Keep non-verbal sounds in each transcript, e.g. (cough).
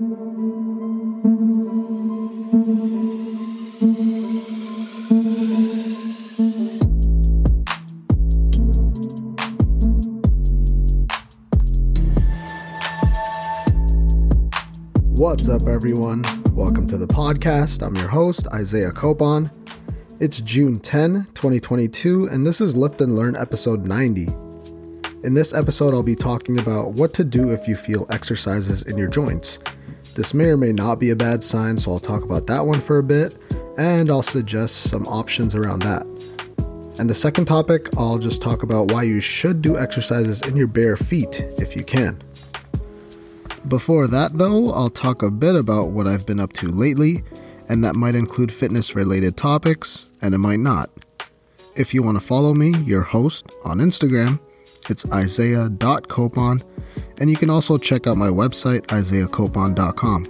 What's up, everyone? Welcome to the podcast. I'm your host, Isaiah Copon. It's June 10, 2022, and this is Lift and Learn episode 90. In this episode, I'll be talking about what to do if you feel exercises in your joints. This may or may not be a bad sign, so I'll talk about that one for a bit, and I'll suggest some options around that. And the second topic, I'll just talk about why you should do exercises in your bare feet if you can. Before that, though, I'll talk a bit about what I've been up to lately, and that might include fitness related topics, and it might not. If you want to follow me, your host, on Instagram, it's isaiah.copon, and you can also check out my website, isaiahcopon.com.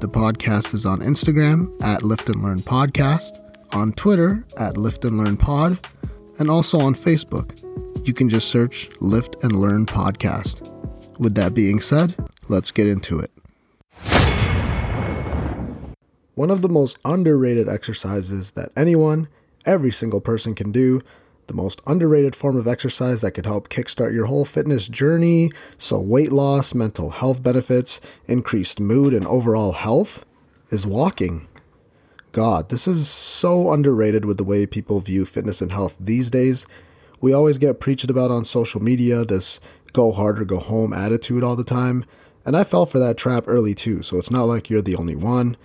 The podcast is on Instagram at Lift and Learn Podcast, on Twitter at Lift and Learn Pod, and also on Facebook. You can just search Lift and Learn Podcast. With that being said, let's get into it. One of the most underrated exercises that anyone, every single person can do, the most underrated form of exercise that could help kickstart your whole fitness journey, so weight loss, mental health benefits, increased mood, and overall health, is walking. God, this is so underrated with the way people view fitness and health these days. We always get preached about on social media this go hard or go home attitude all the time. And I fell for that trap early too, so it's not like you're the only one.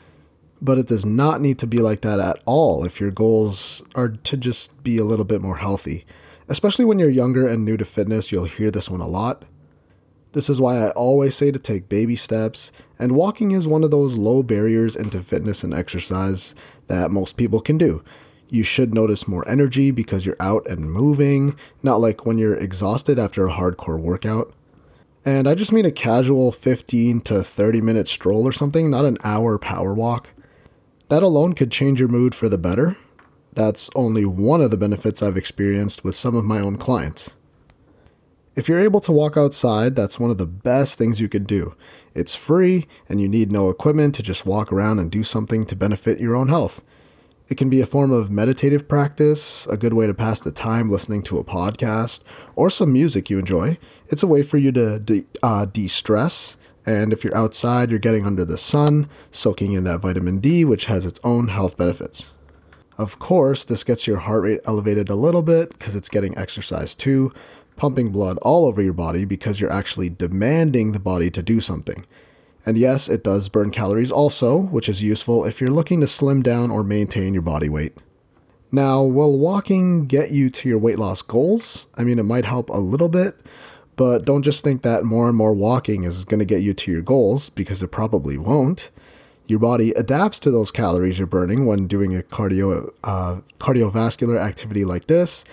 But it does not need to be like that at all if your goals are to just be a little bit more healthy. Especially when you're younger and new to fitness, you'll hear this one a lot. This is why I always say to take baby steps, and walking is one of those low barriers into fitness and exercise that most people can do. You should notice more energy because you're out and moving, not like when you're exhausted after a hardcore workout. And I just mean a casual 15 to 30 minute stroll or something, not an hour power walk. That alone could change your mood for the better. That's only one of the benefits I've experienced with some of my own clients. If you're able to walk outside, that's one of the best things you can do. It's free, and you need no equipment to just walk around and do something to benefit your own health. It can be a form of meditative practice, a good way to pass the time listening to a podcast, or some music you enjoy. It's a way for you to de- uh, stress And if you're outside, you're getting under the sun, soaking in that vitamin D, which has its own health benefits. Of course, this gets your heart rate elevated a little bit because it's getting exercise too, pumping blood all over your body because you're actually demanding the body to do something. And yes, it does burn calories also, which is useful if you're looking to slim down or maintain your body weight. Now, will walking get you to your weight loss goals? I mean, it might help a little bit, but don't just think that more and more walking is going to get you to your goals because it probably won't. Your body adapts to those calories you're burning when doing a cardio uh, cardiovascular activity like this.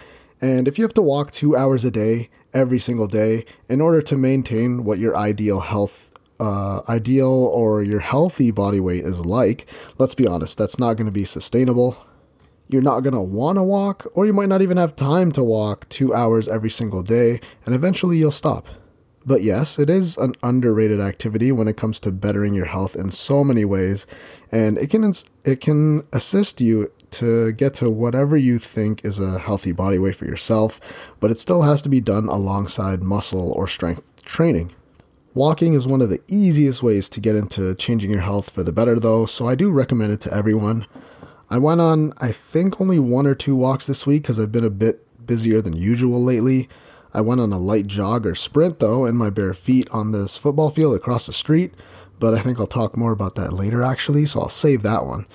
And if you have to walk two hours a day, every single day, in order to maintain what your ideal health uh, ideal or your healthy body weight is like, let's be honest, that's not going to be sustainable. You're not going to want to walk, or you might not even have time to walk two hours every single day, and eventually you'll stop. But yes, it is an underrated activity when it comes to bettering your health in so many ways, and it can it can assist you to get to whatever you think is a healthy body weight for yourself, but it still has to be done alongside muscle or strength training. Walking is one of the easiest ways to get into changing your health for the better, though, so I do recommend it to everyone. I went on, I think, only one or two walks this week because I've been a bit busier than usual lately. I went on a light jog or sprint, though, in my bare feet on this football field across the street, but I think I'll talk more about that later, actually, so I'll save that one.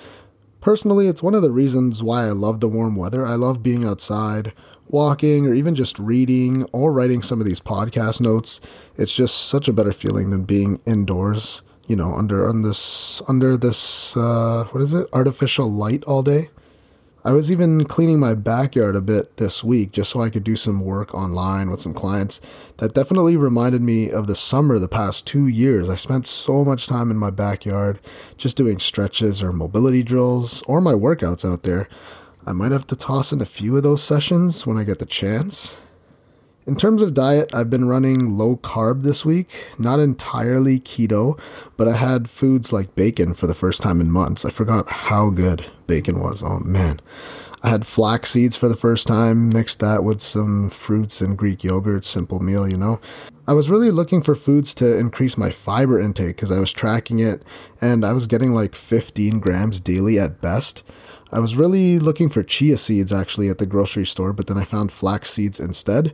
Personally, it's one of the reasons why I love the warm weather. I love being outside, walking or even just reading or writing some of these podcast notes. It's just such a better feeling than being indoors, you know, under on this under this uh, what is it? artificial light all day. I was even cleaning my backyard a bit this week just so I could do some work online with some clients. That definitely reminded me of the summer the past two years. I spent so much time in my backyard just doing stretches or mobility drills or my workouts out there. I might have to toss in a few of those sessions when I get the chance. In terms of diet, I've been running low carb this week, not entirely keto, but I had foods like bacon for the first time in months. I forgot how good bacon was. Oh man. I had flax seeds for the first time, mixed that with some fruits and Greek yogurt, simple meal, you know. I was really looking for foods to increase my fiber intake because I was tracking it and I was getting like 15 grams daily at best. I was really looking for chia seeds actually at the grocery store, but then I found flax seeds instead.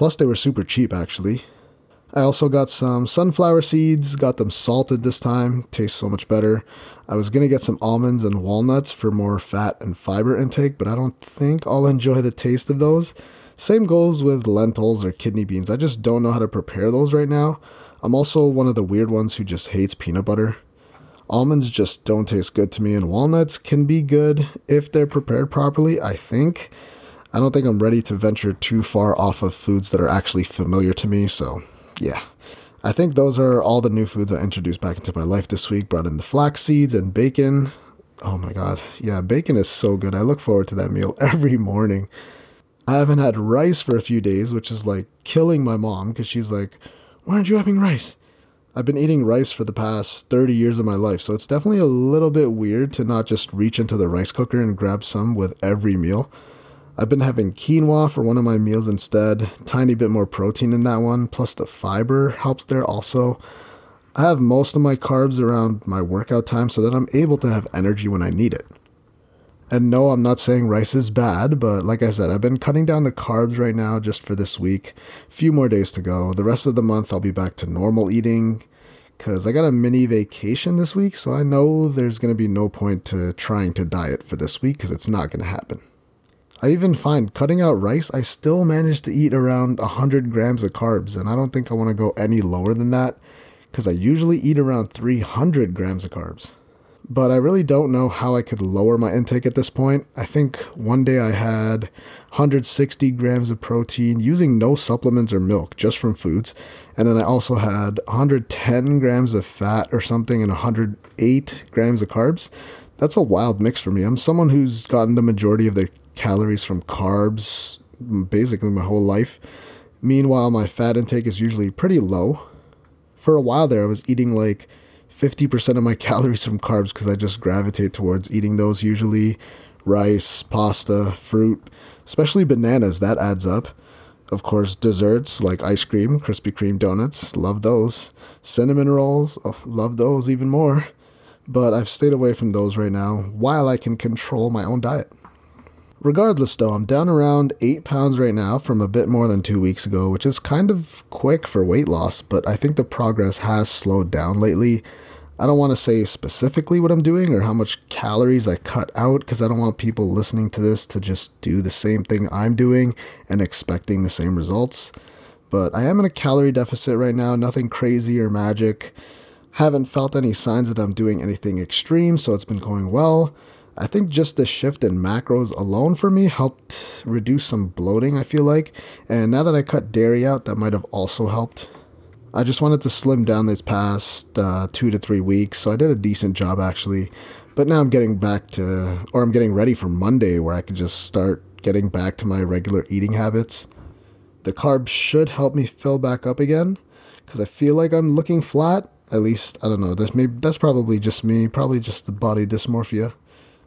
Plus, they were super cheap actually. I also got some sunflower seeds, got them salted this time, tastes so much better. I was gonna get some almonds and walnuts for more fat and fiber intake, but I don't think I'll enjoy the taste of those. Same goes with lentils or kidney beans. I just don't know how to prepare those right now. I'm also one of the weird ones who just hates peanut butter. Almonds just don't taste good to me, and walnuts can be good if they're prepared properly, I think. I don't think I'm ready to venture too far off of foods that are actually familiar to me, so yeah. I think those are all the new foods I introduced back into my life this week. Brought in the flax seeds and bacon. Oh my god. Yeah, bacon is so good. I look forward to that meal (laughs) every morning. I haven't had rice for a few days, which is like killing my mom because she's like, Why aren't you having rice? I've been eating rice for the past 30 years of my life, so it's definitely a little bit weird to not just reach into the rice cooker and grab some with every meal. I've been having quinoa for one of my meals instead. Tiny bit more protein in that one, plus the fiber helps there also. I have most of my carbs around my workout time so that I'm able to have energy when I need it. And no, I'm not saying rice is bad, but like I said, I've been cutting down the carbs right now just for this week. Few more days to go. The rest of the month, I'll be back to normal eating because I got a mini vacation this week, so I know there's going to be no point to trying to diet for this week because it's not going to happen. I even find cutting out rice, I still manage to eat around 100 grams of carbs, and I don't think I want to go any lower than that because I usually eat around 300 grams of carbs. But I really don't know how I could lower my intake at this point. I think one day I had 160 grams of protein using no supplements or milk, just from foods. And then I also had 110 grams of fat or something and 108 grams of carbs. That's a wild mix for me. I'm someone who's gotten the majority of their calories from carbs basically my whole life. Meanwhile, my fat intake is usually pretty low. For a while there, I was eating like 50% of my (laughs) calories from carbs because I just gravitate towards eating those usually rice, pasta, fruit, especially bananas. That adds up. Of course, desserts like ice cream, Krispy Kreme donuts, love those. Cinnamon rolls, oh, love those even more. But I've stayed away from those right now while I can control my own diet. Regardless, though, I'm down around 8 pounds right now from a bit more than two weeks ago, which is kind of quick for weight loss, but I think the progress has slowed down lately. I don't want to say specifically what I'm doing or how much calories I cut out because I don't want people listening to this to just do the same thing I'm doing and expecting the same results. But I am in a calorie deficit right now, nothing crazy or magic. Haven't felt any signs that I'm doing anything extreme, so it's been going well. I think just the shift in macros alone for me helped reduce some bloating, I feel like. And now that I cut dairy out, that might have also helped. I just wanted to slim down this past uh, two to three weeks, so I did a decent job actually. But now I'm getting back to, or I'm getting ready for Monday where I can just start getting back to my regular eating habits. The carbs should help me fill back up again because I feel like I'm looking flat. At least, I don't know. That's maybe that's probably just me, probably just the body dysmorphia.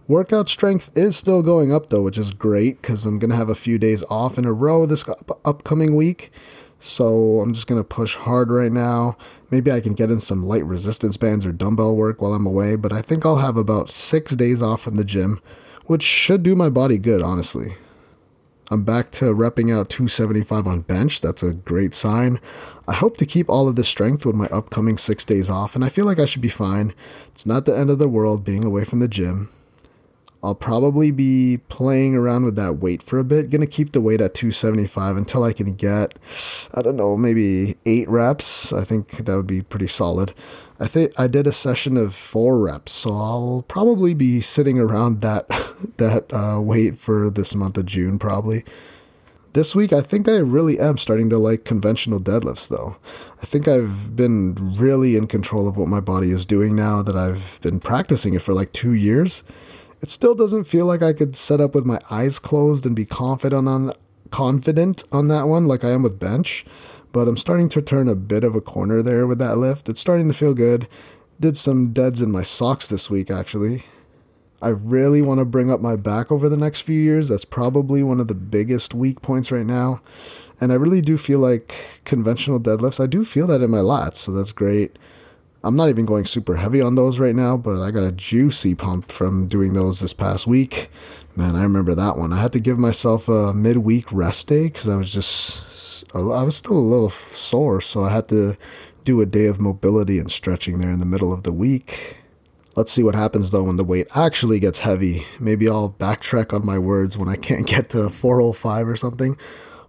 Workout strength is still going up though, which is great because I'm going to have a few days off in a row this up- upcoming week. So I'm just going to push hard right now. Maybe I can get in some light resistance bands or dumbbell work while I'm away, but I think I'll have about six days off from the gym, which should do my body good, honestly. I'm back to repping out 275 on bench. That's a great sign. I hope to keep all of this strength with my upcoming six days off, and I feel like I should be fine. It's not the end of the world being away from the gym. I'll probably be playing around with that weight for a bit. Gonna keep the weight at 275 until I can get, I don't know, maybe eight reps. I think that would be pretty solid. I think I did a session of four reps, so I'll probably be sitting around that (laughs) that uh, weight for this month of June, probably. This week, I think I really am starting to like conventional deadlifts, though. I think I've been really in control of what my body is doing now that I've been practicing it for like two years it still doesn't feel like I could set up with my eyes closed and be confident on confident on that one like I am with bench, but I'm starting to turn a bit of a corner there with that lift. It's starting to feel good. Did some deads in my socks this week actually. I really want to bring up my back over the next few years. That's probably one of the biggest weak points right now. And I really do feel like conventional deadlifts, I do feel that in my lats, so that's great. I'm not even going super heavy on those right now, but I got a juicy pump from doing those this past week. Man, I remember that one. I had to give myself a midweek rest day because I was just, I was still a little sore, so I had to do a day of mobility and stretching there in the middle of the week. Let's see what happens though when the weight actually gets heavy. Maybe I'll backtrack on my words when I can't (laughs) get to 405 or something.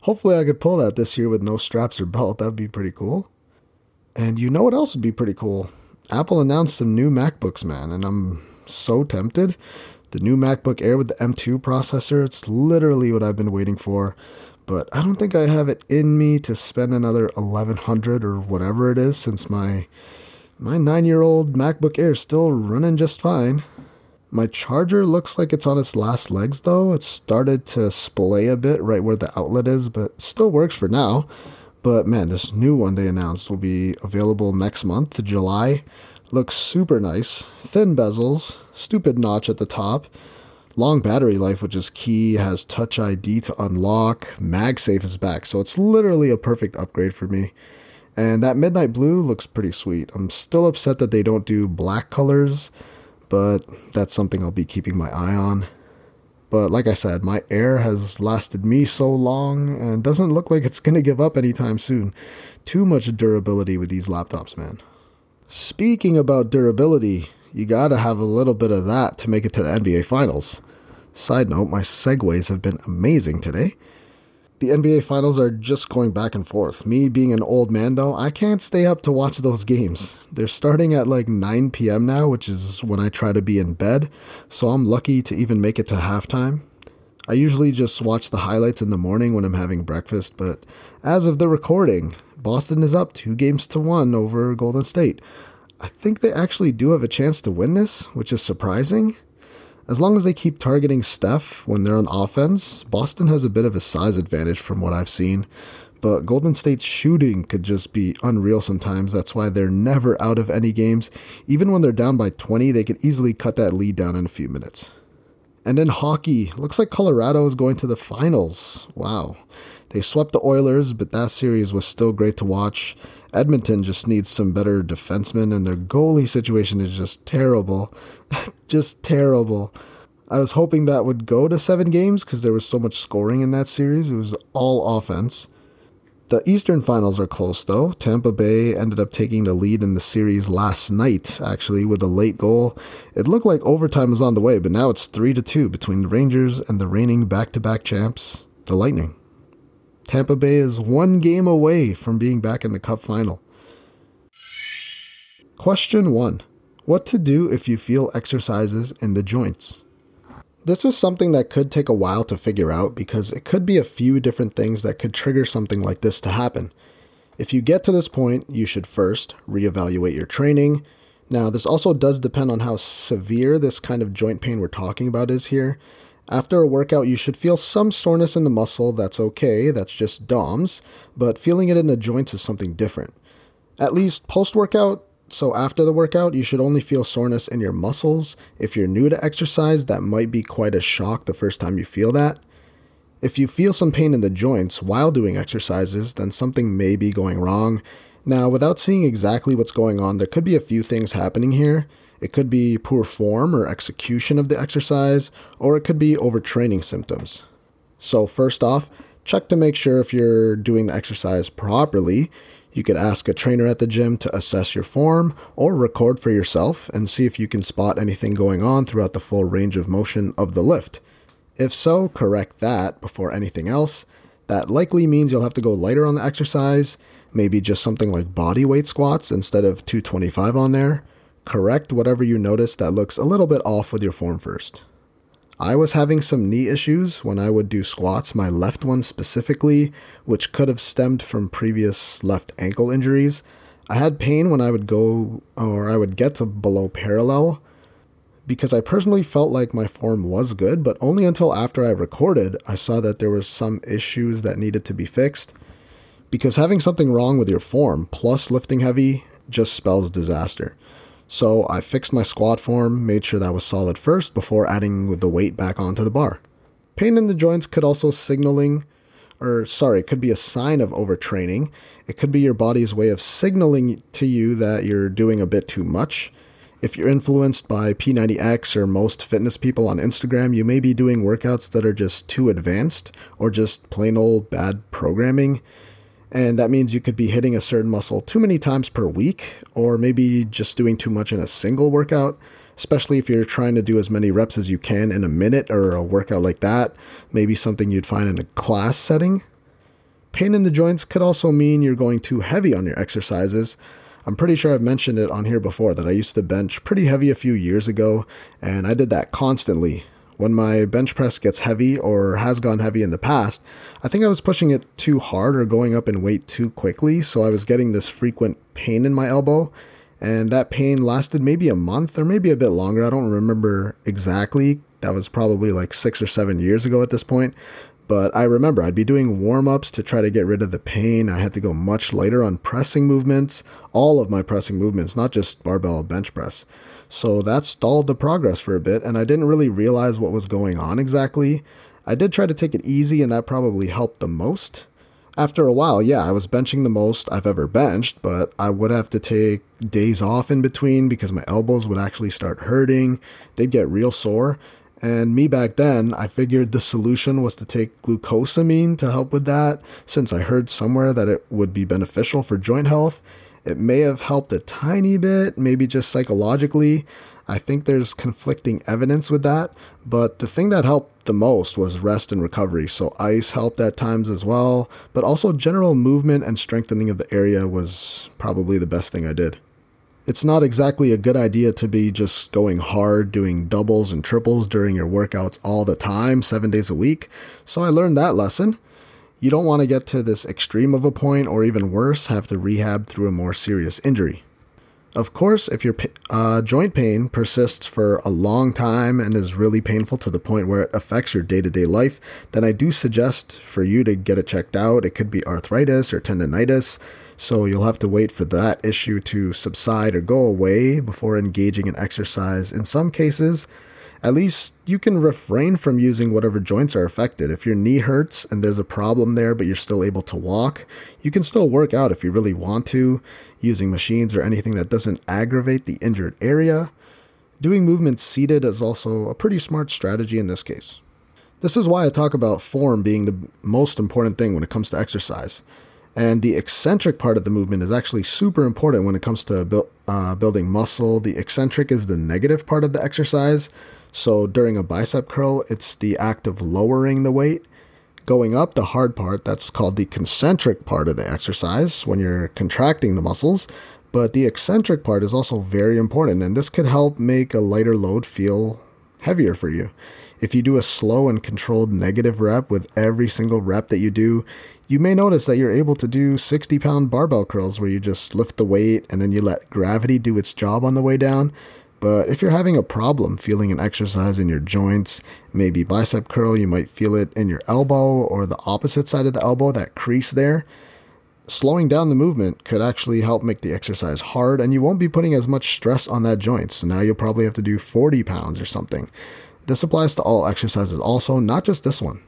Hopefully, I could pull that this year with no straps or belt. That'd be pretty cool. And you know what else would be pretty cool? Apple announced some new MacBooks, man, and I'm so tempted. The new MacBook Air with the M2 processor, it's literally what I've been waiting for. But I don't think I have it in me to spend another 1100 or whatever it is since my my 9-year-old MacBook Air is still running just fine. My charger looks like it's on its last legs though. It started to splay a bit right where the outlet is, but still works for now. But man, this new one they announced will be available next month, July. Looks super nice. Thin bezels, stupid notch at the top. Long battery life, which is key, has Touch ID to unlock. MagSafe is back, so it's literally a perfect upgrade for me. And that midnight blue looks pretty sweet. I'm still upset that they don't do black colors but that's something I'll be keeping my eye on. But like I said, my air has lasted me so long and doesn't look like it's going to give up anytime soon. Too much durability with these laptops, man. Speaking about durability, you gotta have a little bit of that to make it to the NBA Finals. Side note, my segues have been amazing today. The NBA Finals are just going back and forth. Me being an old man, though, I can't stay up to watch those games. They're starting at like 9 p.m. now, which is when I try to be in bed, so I'm lucky to even make it to halftime. I usually just watch the highlights in the morning when I'm having breakfast, but as of the recording, Boston is up two games to one over Golden State. I think they actually do have a chance to win this, which is surprising. As long as they keep targeting Steph when they're on offense, Boston has a bit of a size advantage from what I've seen. But Golden State's shooting could just be unreal sometimes. That's why they're never out of any games. Even when they're down by 20, they could easily cut that lead down in a few minutes. And in hockey, looks like Colorado is going to the finals. Wow. They swept the Oilers, but that series was still great to watch. Edmonton just needs some better defensemen, and their goalie situation is just terrible. (laughs) just terrible. I was hoping that would go to seven games because there was so much scoring in that series. It was all offense. The Eastern Finals are close, though. Tampa Bay ended up taking the lead in the series last night, actually, with a late goal. It looked like overtime was on the way, but now it's 3 to 2 between the Rangers and the reigning back to back champs, the Lightning. Tampa Bay is one game away from being back in the Cup final. Question 1 What to do if you feel exercises in the joints? This is something that could take a while to figure out because it could be a few different things that could trigger something like this to happen. If you get to this point, you should first reevaluate your training. Now, this also does depend on how severe this kind of joint pain we're talking about is here. After a workout, you should feel some soreness in the muscle. That's okay, that's just DOMS, but feeling it in the joints is something different. At least post workout, so after the workout, you should only feel soreness in your muscles. If you're new to exercise, that might be quite a shock the first time you feel that. If you feel some pain in the joints while doing exercises, then something may be going wrong. Now, without seeing exactly what's going on, there could be a few things happening here. It could be poor form or execution of the exercise, or it could be overtraining symptoms. So, first off, check to make sure if you're doing the exercise properly. You could ask a trainer at the gym to assess your form or record for yourself and see if you can spot anything going on throughout the full range of motion of the lift. If so, correct that before anything else. That likely means you'll have to go lighter on the exercise, maybe just something like body weight squats instead of 225 on there, correct whatever you notice that looks a little bit off with your form first. I was having some knee issues when I would do squats, my left one specifically, which could have stemmed from previous left ankle injuries. I had pain when I would go or I would get to below parallel. because I personally felt like my form was good, but only until after I recorded, I saw that there were some issues that needed to be fixed. Because having something wrong with your form plus lifting heavy just spells disaster. So I fixed my squat form, made sure that was solid first before adding the weight back onto the bar. Pain in the joints could also signaling or sorry, it could be a sign of overtraining. It could be your body's way of signaling to you that you're doing a bit too much. If you're influenced by P90X or most fitness people on Instagram, you may be doing workouts that are just too advanced or just plain old bad programming. And that means you could be hitting a certain muscle too many times per week, or maybe just doing too much in a single workout, especially if you're trying to do as many reps as you can in a minute or a workout like that, maybe something you'd find in a class setting. Pain in the joints could also mean you're going too heavy on your exercises, I'm pretty sure I've mentioned it on here before that I used to bench pretty heavy a few years ago, and I did that constantly. When my bench press gets heavy or has gone heavy in the past, I think I was pushing it too hard or going up in weight too quickly, so I was getting this frequent pain in my elbow. And that pain lasted maybe a month or maybe a bit longer. I don't remember exactly. That was probably like six or seven years ago at this point. But I remember I'd be doing warm ups to try to get rid of the pain. I had to go much lighter on pressing movements, all of my pressing movements, not just barbell bench press. So that stalled the progress for a bit, and I didn't really realize what was going on exactly. I did try to take it easy, and that probably helped the most. After a while, yeah, I was benching the most I've ever benched, but I would have to take days off in between because my elbows would actually start hurting. They'd get real sore. And me back then, I figured the solution was to take glucosamine to help with that, since I heard somewhere that it would be beneficial for joint health. It may have helped a tiny bit, maybe just psychologically. I think there's conflicting evidence with that, but the thing that helped the most was rest and recovery. So, ice helped at times as well, but also general movement and strengthening of the area was probably the best thing I did it's not exactly a good idea to be just going hard, doing doubles and triples during your workouts all the time, seven days a week. So I learned that lesson. You don't want to get to this extreme of a point, or even worse, have to rehab through a more serious injury. Of course, if your uh, joint pain persists for a long time and is really painful to the point where it affects your day to day life, then I do suggest for you to get it checked out. It could be arthritis or tendonitis. So you'll have to wait for that issue to subside or go away before engaging in exercise. In some cases, at least you can refrain from using whatever joints are affected. If your knee hurts and there's a problem there, but you're still able to walk, you can still work out if you really want to, using machines or anything that doesn't aggravate the injured area. Doing movements seated is also a pretty smart strategy in this case. This is why I talk about form being the most important thing when it comes to exercise. And the eccentric part of the movement is actually super important when it comes to bu- uh, building muscle. The eccentric is the negative part of the exercise. So during a bicep curl, it's the act of lowering the weight. Going up, the hard part, that's called the concentric part of the exercise when you're contracting the muscles. But the eccentric part is also very important, and this could help make a lighter load feel heavier for you. If you do a slow and controlled negative rep with every single rep that you do, you may notice that you're able to do 60 pound barbell curls where you just lift the weight and then you let gravity do its job on the way down. But if you're having a problem feeling an exercise in your joints, maybe bicep curl, you might feel it in your elbow or the opposite side of the elbow, that crease there. Slowing down the movement could actually help make the exercise hard and you won't be putting as much stress on that joint. So now you'll probably have to do 40 pounds or something. This applies to all exercises also, not just this one.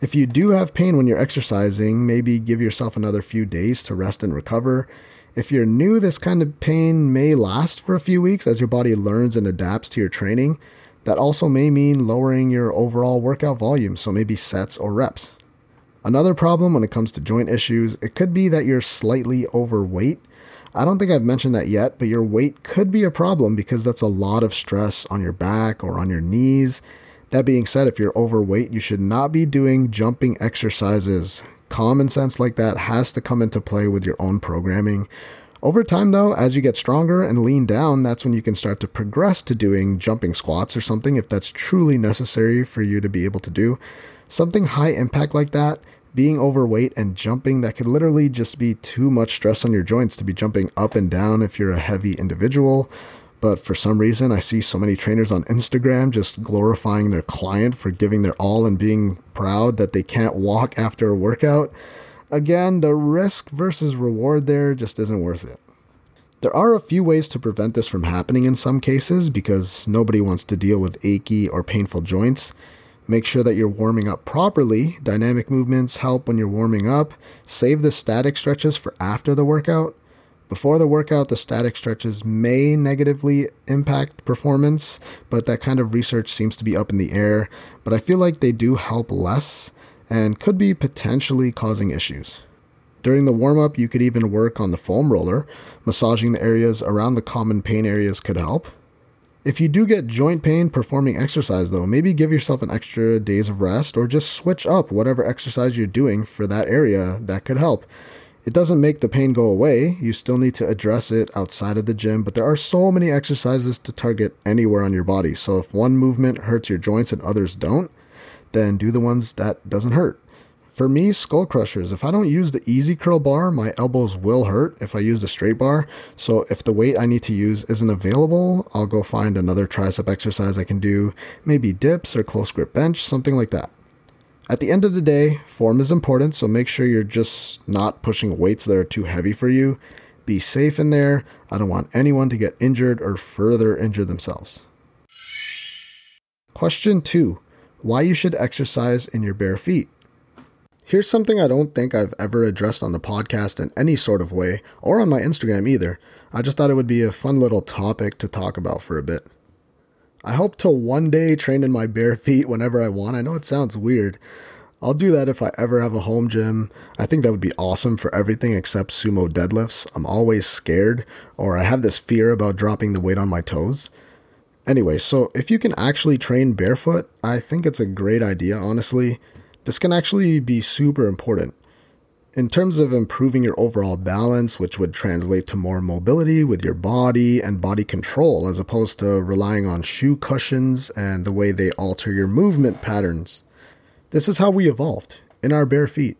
If you do have pain when you're exercising, maybe give yourself another few days to rest and recover. If you're new, this kind of pain may last for a few weeks as your body learns and adapts to your training. That also may mean lowering your overall workout volume, so maybe sets or reps. Another problem when it comes to joint issues, it could be that you're slightly overweight. I don't think I've mentioned that yet, but your weight could be a problem because that's a lot of stress on your back or on your knees that being said, if you're overweight, you should not be doing jumping exercises. Common sense like that has to come into play with your own programming. Over time, though, as you get stronger and lean down, that's when you can start to progress to doing jumping squats or something if that's truly necessary for you to be able to do. Something high impact like that, being overweight and jumping, that could literally just be too much stress on your joints to be jumping up and down if you're a heavy individual. But for some reason, I see so many trainers on Instagram just glorifying their client for giving their all and being proud that they can't walk after a workout. Again, the risk versus reward there just isn't worth it. There are a few ways to prevent this from happening in some cases because nobody wants to deal with achy or painful joints. Make sure that you're warming up properly. Dynamic movements help when you're warming up. Save the static stretches for after the workout. Before the workout, the static stretches may negatively impact performance, but that kind of research seems to be up in the air. But I feel like they do help less and could be potentially causing issues. During the warm up, you could even work on the foam roller. Massaging the areas around the common pain areas could help. If you do get joint pain performing exercise, though, maybe give yourself an extra days of rest or just switch up whatever exercise you're doing for that area that could help. It doesn't make the pain go away. You still need to address it outside of the gym, but there are so many exercises to target anywhere on your body. So if one movement hurts your joints and others don't, then do the ones that doesn't hurt. For me, skull crushers, if I don't use the EZ curl bar, my elbows will hurt if I use the straight bar. So if the weight I need to use isn't available, I'll go find another tricep exercise I can do, maybe dips or close grip bench, something like that. At the end of the day, form is important, so make sure you're just not pushing weights that are too heavy for you. Be safe in there. I don't want anyone to get injured or further injure themselves. Question 2 Why you should exercise in your bare feet? Here's something I don't think I've ever addressed on the podcast in any sort of way, or on my Instagram either. I just thought it would be a fun little topic to talk about for a bit. I hope to one day train in my bare feet whenever I want. I know it sounds weird. I'll do that if I ever have a home gym. I think that would be awesome for everything except sumo deadlifts. I'm always scared, or I have this fear about dropping the weight on my toes. Anyway, so if you can actually train barefoot, I think it's a great idea, honestly. This can actually be super important. In terms of improving your overall balance, which would translate to more mobility with your body and body control, as opposed to relying on shoe cushions and the way they alter your movement patterns. This is how we evolved, in our bare feet.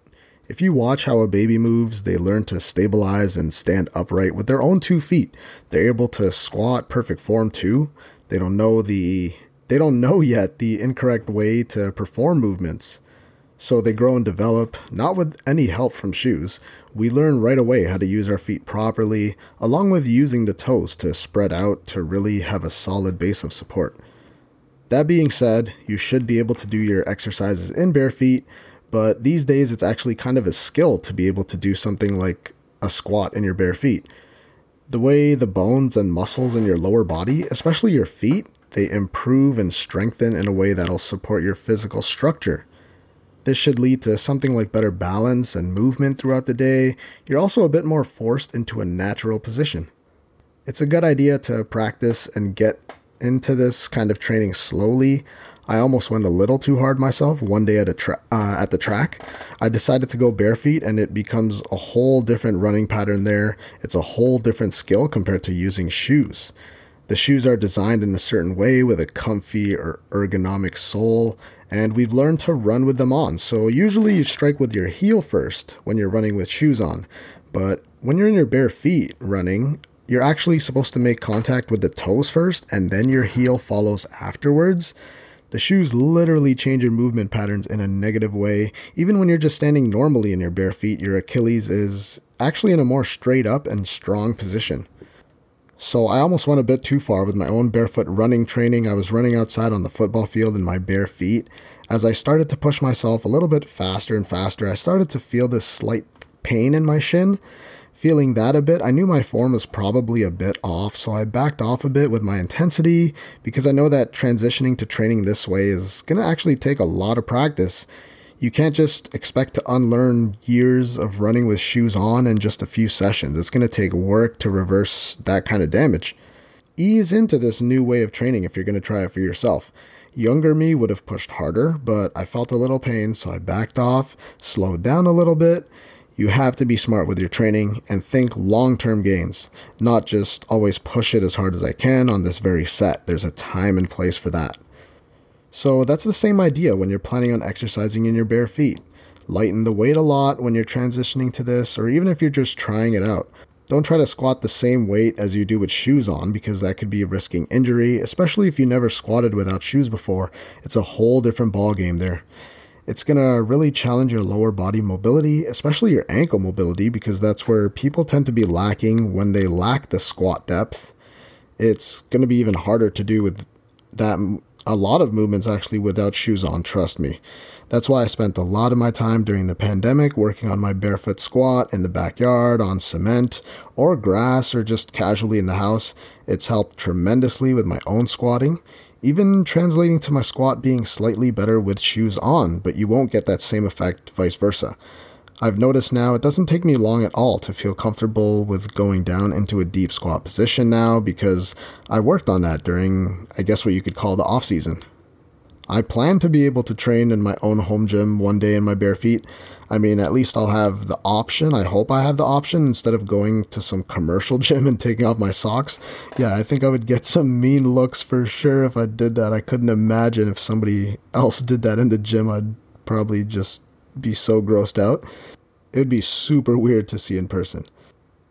If you watch how a baby moves, they learn to stabilize and stand upright with their own two feet. They're able to squat perfect form too. They don't know the they don't know (laughs) yet the incorrect way to perform movements. So they grow and develop, not with any help from shoes. We learn right away how to use our feet properly, along with using the toes to spread out to really have a solid base of support. That being said, you should be able to do your exercises in bare feet, but these days it's actually kind of a skill to be able to do something like a squat in your bare feet. The way the bones and muscles in your lower body, especially your feet, they improve and strengthen in a way that'll support your physical structure. This should lead to something like better balance and movement throughout the day. You're also a bit more forced into a natural position. It's a good idea to practice and get into this kind of training slowly. I almost went a little too hard myself one day at a tra- uh, at the track. I decided to go bare feet, and it becomes a whole different running pattern there. It's a whole different skill compared to using shoes. The shoes are designed in a certain way with a comfy or ergonomic sole, and we've learned to run with them on. So usually you strike with your heel first when you're running with shoes on. But when you're in your bare feet running, you're actually supposed to make contact with the toes first and then your heel follows afterwards. The shoes literally change your movement patterns in a negative way. Even when you're just standing normally in your bare feet, your Achilles is actually in a more straight up and strong position. So I almost went a bit too far with my own barefoot running training. I was running outside on the football field in my bare feet. As I started to push myself a little bit faster and faster, I started to feel this slight pain in my shin. Feeling that a bit, I knew my form was probably a bit off, so I backed off a bit with my intensity because I know that transitioning to training this way is going to actually take a lot of practice. You can't just expect to unlearn years of running with shoes on in just a few sessions. It's going to take work to reverse that kind of damage. Ease into this new way of training if you're going to try it for yourself. Younger me would have pushed harder, but I felt a little pain, so I backed off, slowed down a little bit. You have to be smart with your training and think long term gains, not just always push it as hard as I can on this very set. There's a time and place for that. So that's the same idea when you're planning on exercising in your bare feet. Lighten the weight a lot when you're transitioning to this, or even if you're just trying it out. Don't try to squat the same weight as you do with shoes on because that could be risking injury, especially if you never squatted without shoes before. It's a whole different ball game there. It's going to really challenge your lower body mobility, especially your ankle mobility because that's where people tend to be lacking when they lack the squat depth. It's going to be even harder to do with that a lot of movements actually without shoes on, trust me. That's why I spent a lot of my time during the pandemic working on my barefoot squat in the backyard, on cement, or grass, or just casually in the house. It's helped tremendously with my own squatting, even translating to my squat being slightly better with shoes on, but you won't get that same effect vice versa. I've noticed now it doesn't take me long at all to feel comfortable with going down into a deep squat position now because I worked on that during, I guess, what you could call the off season. I plan to be able to train in my own home gym one day in my bare feet. I mean, at least I'll have the option. I hope I have the option instead of going to some commercial (laughs) gym and taking off my socks. Yeah, I think I would get some mean looks for sure if I did that. I couldn't imagine if somebody else did that in the gym. I'd probably just be so grossed out. It would be super weird to see in person.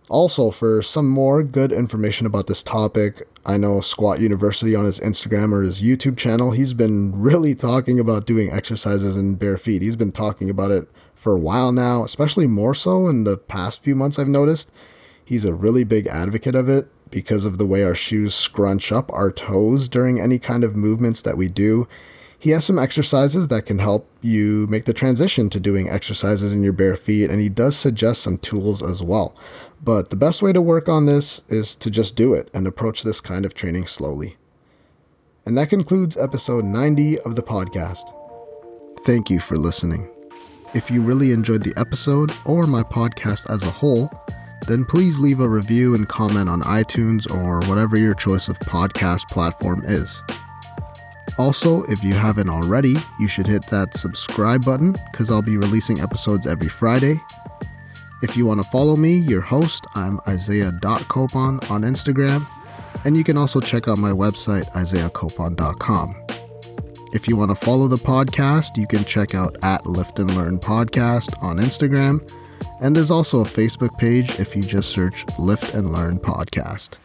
Also, for some more good information about this topic, I know Squat University on his Instagram or his YouTube channel, he's been really talking about doing exercises in bare feet. He's been talking about it for a while now, especially more so in the past few months, I've noticed. He's a really big advocate of it because of the way our shoes scrunch up our toes during any kind of movements that we do. He has some exercises that can help you make the transition to doing exercises in your bare feet, and he does suggest some tools as well. But the best way to work on this is to just do it and approach this kind of training slowly. And that concludes episode 90 of the podcast. Thank you for listening. If you really enjoyed the episode or my podcast as a whole, then please leave a review and comment on iTunes or whatever your choice of podcast platform is. Also, if you haven't already, you should hit that subscribe button because I'll be releasing episodes every Friday. If you want to follow me, your host, I'm Isaiah.copon on Instagram, and you can also check out my website, isaiahcopon.com. If you want to follow the podcast, you can check out at Lift and Learn Podcast on Instagram, and there's also a Facebook page if you just search Lift and Learn Podcast.